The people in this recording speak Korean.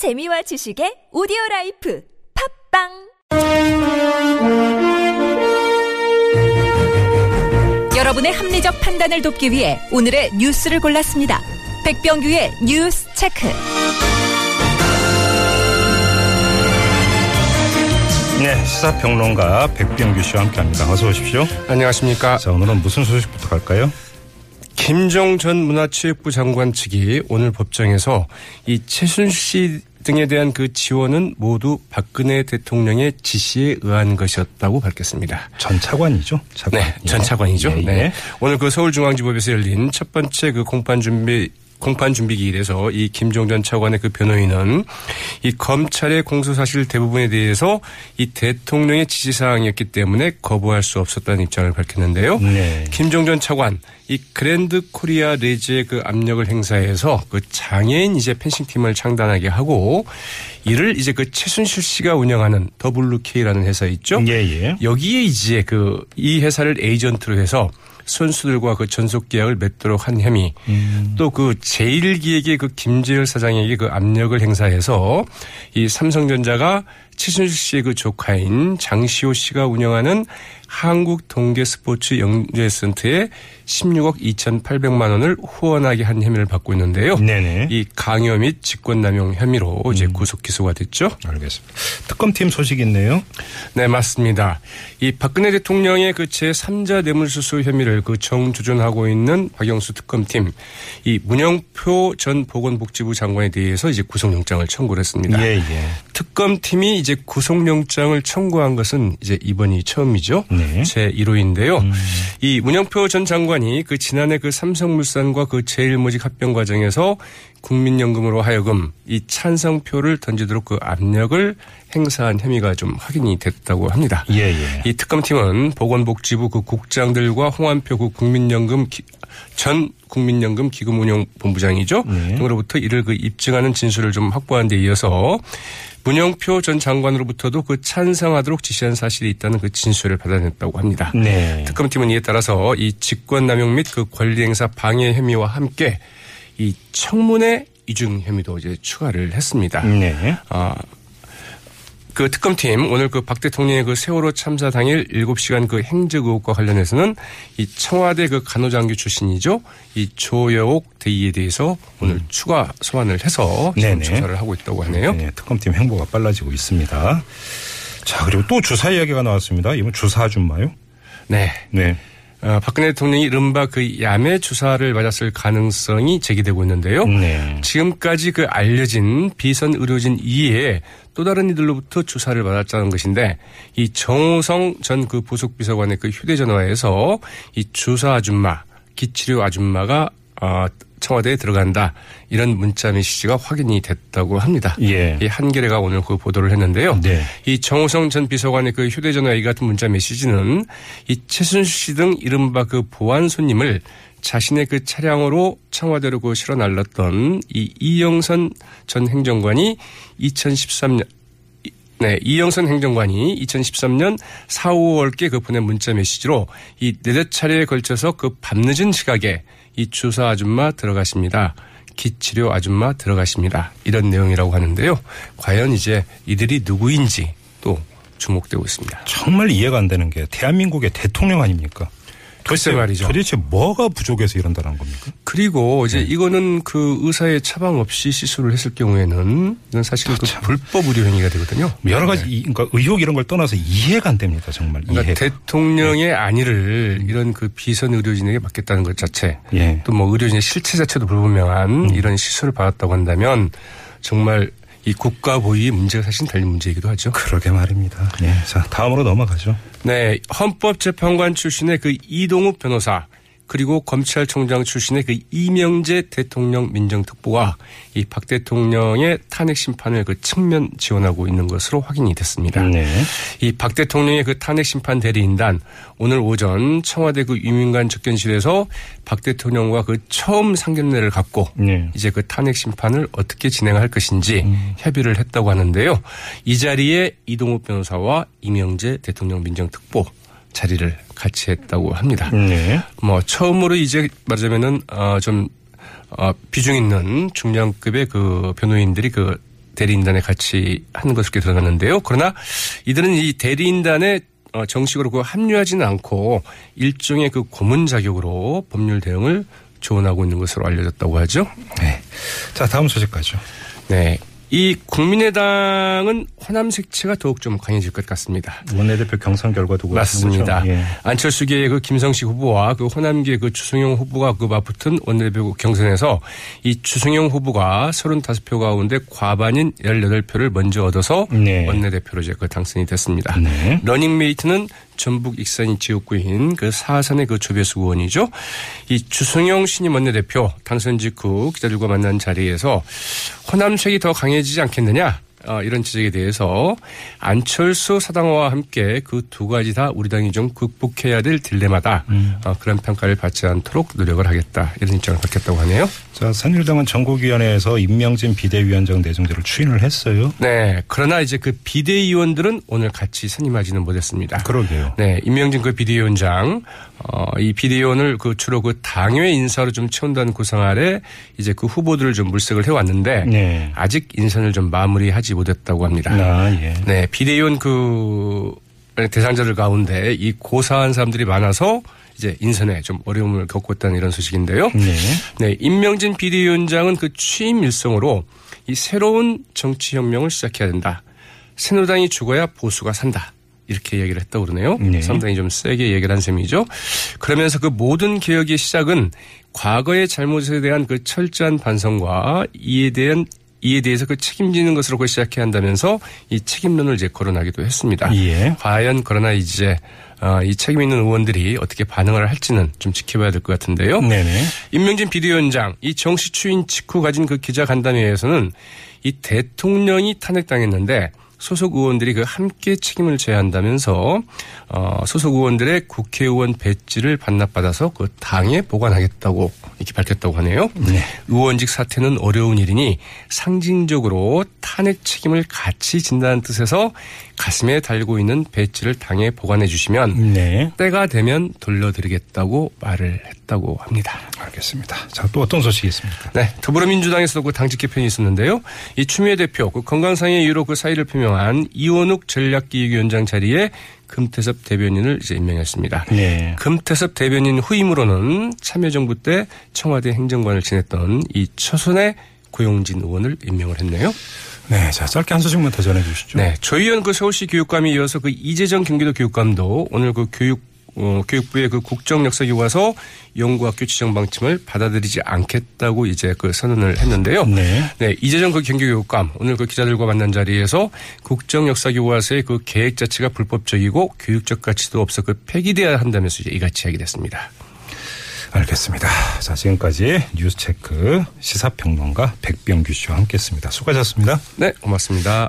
재미와 지식의 오디오 라이프 팟빵 여러분의 합리적 판단을 돕기 위해 오늘의 뉴스를 골랐습니다. 백병규의 뉴스 체크. 네, 시사평론가 백병규 씨와 함께합니다. 어서 오십시오. 안녕하십니까. 자, 오늘은 무슨 소식부터 갈까요? 김종 전 문화체육부 장관 측이 오늘 법정에서 이 최순실 씨 등에 대한 그 지원은 모두 박근혜 대통령의 지시에 의한 것이었다고 밝혔습니다. 전 차관이죠. 차관. 네, 전 차관이죠. 예, 예. 네. 오늘 그 서울중앙지법에서 열린 첫 번째 그 공판 준비 공판 준비 기일에서 이 김종 전 차관의 그 변호인은 이 검찰의 공소 사실 대부분에 대해서 이 대통령의 지시 사항이었기 때문에 거부할 수 없었다는 입장을 밝혔는데요. 네. 김종 전 차관 이 그랜드 코리아 레저의 그 압력을 행사해서 그 장애인 이제 펜싱 팀을 창단하게 하고 이를 이제 그 최순실 씨가 운영하는 더블루케이라는 회사 있죠. 예, 예. 여기에 이제 그 이 회사를 에이전트로 해서 선수들과 그 전속 계약을 맺도록 한 혐의 음. 또그 제일기획의 그 김재열 사장에게 그 압력을 행사해서 이 삼성전자가 최순실 씨의 그 조카인 장시호 씨가 운영하는 한국 동계 스포츠 영재센터에 16억 2,800만 원을 후원하게 한 혐의를 받고 있는데요. 네네. 이 강요 및 직권남용 혐의로 이제 음. 구속 기소가 됐죠. 알겠습니다. 특검팀 소식 있네요. 네, 맞습니다. 이 박근혜 대통령의 그 제3자 뇌물수수 혐의를 그 정조준하고 있는 박영수 특검팀, 이 문영표 전 보건복지부 장관에 대해서 이제 구속영장을 청구를 했습니다. 예, 예. 특검팀이 이제 구속영장을 청구한 것은 이제 이번이 처음이죠. 네. 제 1호인데요. 이 문영표 전 장관이 그 지난해 그 삼성물산과 그 제일모직 합병 과정에서 국민연금으로 하여금 이 찬성표를 던지도록 그 압력을 행사한 혐의가 좀 확인이 됐다고 합니다. 예, 예. 이 특검팀은 보건복지부 그 국장들과 홍한표 그 국민연금 기- 전 국민연금 기금운용본부장이죠. 네. 등으로부터 이를 그 입증하는 진술을 좀 확보한 데 이어서 문영표 전 장관으로부터도 그 찬성하도록 지시한 사실이 있다는 그 진술을 받아냈다고 합니다. 네. 특검팀은 이에 따라서 이 직권남용 및 그 권리행사 방해 혐의와 함께 이 청문회 이중 혐의도 이제 추가를 했습니다. 네. 아, 그 특검팀 오늘 그 박 대통령의 그 세월호 참사 당일 7시간 그 행적 의혹과 관련해서는 이 청와대 그 간호장교 출신이죠. 이 조여옥 대의에 대해서 오늘 추가 소환을 해서 음. 조사를 하고 있다고 하네요. 네, 특검팀 행보가 빨라지고 있습니다. 자, 그리고 또 주사 이야기가 나왔습니다. 이번 주사 아줌마요? 네. 네. 어, 박근혜 대통령이 이른바 그 야매 주사를 맞았을 가능성이 제기되고 있는데요. 네. 지금까지 그 알려진 비선 의료진 이외에 또 다른 이들로부터 주사를 받았다는 것인데 이 정호성 전그 부속 비서관의 그 휴대전화에서 이 주사 아줌마, 기치료 아줌마가 어, 청와대에 들어간다 이런 문자 메시지가 확인이 됐다고 합니다. 예. 이 한겨레가 오늘 그 보도를 했는데요. 네. 이 정호성 전 비서관의 그 휴대전화 이 같은 문자 메시지는 이 최순실 씨 등 이른바 그 보안 손님을 자신의 그 차량으로 청와대로 그 실어 날랐던 이 이영선 전 행정관이 2013년 네, 이영선 행정관이 2013년 4, 5월께 그 보낸 문자 메시지로 이 네댓 차례에 걸쳐서 그 밤늦은 시각에 이 주사 아줌마 들어가십니다. 기치료 아줌마 들어가십니다. 이런 내용이라고 하는데요. 과연 이제 이들이 누구인지 또 주목되고 있습니다. 정말 이해가 안 되는 게 대한민국의 대통령 아닙니까? 글쎄 말이죠. 도대체 뭐가 부족해서 이런다는 겁니까? 그리고 이제 네. 이거는 그 의사의 처방 없이 시술을 했을 경우에는 이건 사실 그 불법 의료 행위가 되거든요. 여러 가지 이- 그러니까 의혹 이런 걸 떠나서 이해가 안 됩니다. 정말 그러니까. 대통령의 안위를 이런 그 비선 의료진에게 맡겼다는 것 자체 예. 또뭐 의료진의 실체 자체도 불분명한 이런 시술을 받았다고 한다면 정말 이 국가 보위의 문제가 사실 달린 문제이기도 하죠. 그러게 말입니다. 예. 자, 다음으로 넘어가죠. 네, 헌법재판관 출신의 그 이동욱 변호사 그리고 검찰총장 출신의 그 이명재 대통령 민정특보가 이 박 대통령의 탄핵 심판을 그 측면 지원하고 있는 것으로 확인이 됐습니다. 네. 이 박 대통령의 그 탄핵 심판 대리인단 오늘 오전 청와대 그 유민관 접견실에서 박 대통령과 그 처음 상견례를 갖고 네. 이제 그 탄핵 심판을 어떻게 진행할 것인지 협의를 했다고 하는데요. 이 자리에 이동욱 변호사와 이명재 대통령 민정특보 자리를 같이 했다고 합니다. 네. 뭐 처음으로 이제 말하자면은 어좀 어, 비중 있는 중량급의 그 변호인들이 그 대리인단에 같이 하는 것으로 드러났는데요. 그러나 이들은 이 대리인단에 어, 정식으로 그 합류하지는 않고 일종의 그 고문 자격으로 법률 대응을 조언하고 있는 것으로 알려졌다고 하죠. 네. 자, 다음 소식 가죠. 네. 이 국민의당은 호남 색채가 더욱 좀 강해질 것 같습니다. 원내대표 경선 결과도 맞습니다. 예. 안철수계의 그 김성식 후보와 그 호남계 그 주승용 후보가 그 맞붙은 원내대표 경선에서 이 주승용 후보가 35표 가운데 과반인 18표를 먼저 얻어서 네. 원내대표로 이제 그 당선이 됐습니다. 네. 러닝메이트는 전북 익산이 지역구인 그 사산의 그 조배수 의원이죠. 이 주승용 신임 원내대표 당선 직후 기자들과 만난 자리에서 호남색이 더 강해지지 않겠느냐. 어, 이런 지적에 대해서 안철수 사당화와 함께 그 두 가지 다 우리 당이 좀 극복해야 될 딜레마다 음. 어, 그런 평가를 받지 않도록 노력을 하겠다 이런 입장을 밝혔다고 하네요. 자, 산일당은 전국위원회에서 임명진 비대위원장 내정제를 추인을 했어요. 네. 그러나 이제 그 비대위원들은 오늘 같이 선임하지는 못했습니다. 그러게요. 네. 임명진 그 비대위원장 어, 이 비대위원을 그 주로 그 당회 인사로 좀 채운다는 구상 아래 이제 그 후보들을 좀 물색을 해왔는데 네. 아직 인선을 좀 마무리하지 못했다고 합니다. 아, 예. 네. 비대위원 그 대상자들 가운데 이 고사한 사람들이 많아서 이제 인선에 좀 어려움을 겪고 있다는 이런 소식인데요. 네. 네. 임명진 비대위원장은 그 취임 일성으로 이 새로운 정치 혁명을 시작해야 된다. 새누당이 죽어야 보수가 산다. 이렇게 얘기를 했다고 그러네요. 네. 상당히 좀 세게 얘기를 한 셈이죠. 그러면서 그 모든 개혁의 시작은 과거의 잘못에 대한 그 철저한 반성과 이에 대한 이에 대해서 그 책임지는 것으로 그 시작해야 한다면서 이 책임론을 이제 거론하기도 했습니다. 예. 과연 그러나 이제 어, 이 책임 있는 의원들이 어떻게 반응을 할지는 좀 지켜봐야 될 것 같은데요. 네네. 임명진 비대위원장 이 정시 추인 직후 가진 그 기자 간담회에서는 이 대통령이 탄핵당했는데 소속 의원들이 그 함께 책임을 져야 한다면서 어 소속 의원들의 국회의원 배지를 반납받아서 그 당에 보관하겠다고 이렇게 밝혔다고 하네요. 네. 의원직 사퇴는 어려운 일이니 상징적으로 탄핵 책임을 같이 진다는 뜻에서 가슴에 달고 있는 배지를 당에 보관해 주시면 네. 때가 되면 돌려드리겠다고 말을 했다고 합니다. 알겠습니다. 자, 또 어떤 소식이 있습니까? 네. 더불어민주당에서도 그 당직 개편이 있었는데요. 이 추미애 대표 그 건강상의 이유로 그 사의를 표명한 이원욱 전략기획위원장 자리에 금태섭 대변인을 이제 임명했습니다. 네. 금태섭 대변인 후임으로는 참여정부 때 청와대 행정관을 지냈던 이 초선의 고용진 의원을 임명을 했네요. 네, 자 짧게 한 소식만 더 전해 주시죠. 네, 조희연 그 서울시 교육감이 이어서 그 이재정 경기도 교육감도 오늘 그 교육 어, 교육부의 그 국정역사교과서 연구학교 지정 방침을 받아들이지 않겠다고 이제 그 선언을 했는데요. 네. 네 이재정 그 경기교육감 오늘 그 기자들과 만난 자리에서 국정역사교과서의 그 계획 자체가 불법적이고 교육적 가치도 없어 그 폐기돼야 한다면서 이제 이같이 이야기됐습니다. 알겠습니다. 자, 지금까지 뉴스체크 시사평론가 백병규 씨와 함께했습니다. 수고하셨습니다. 네, 고맙습니다.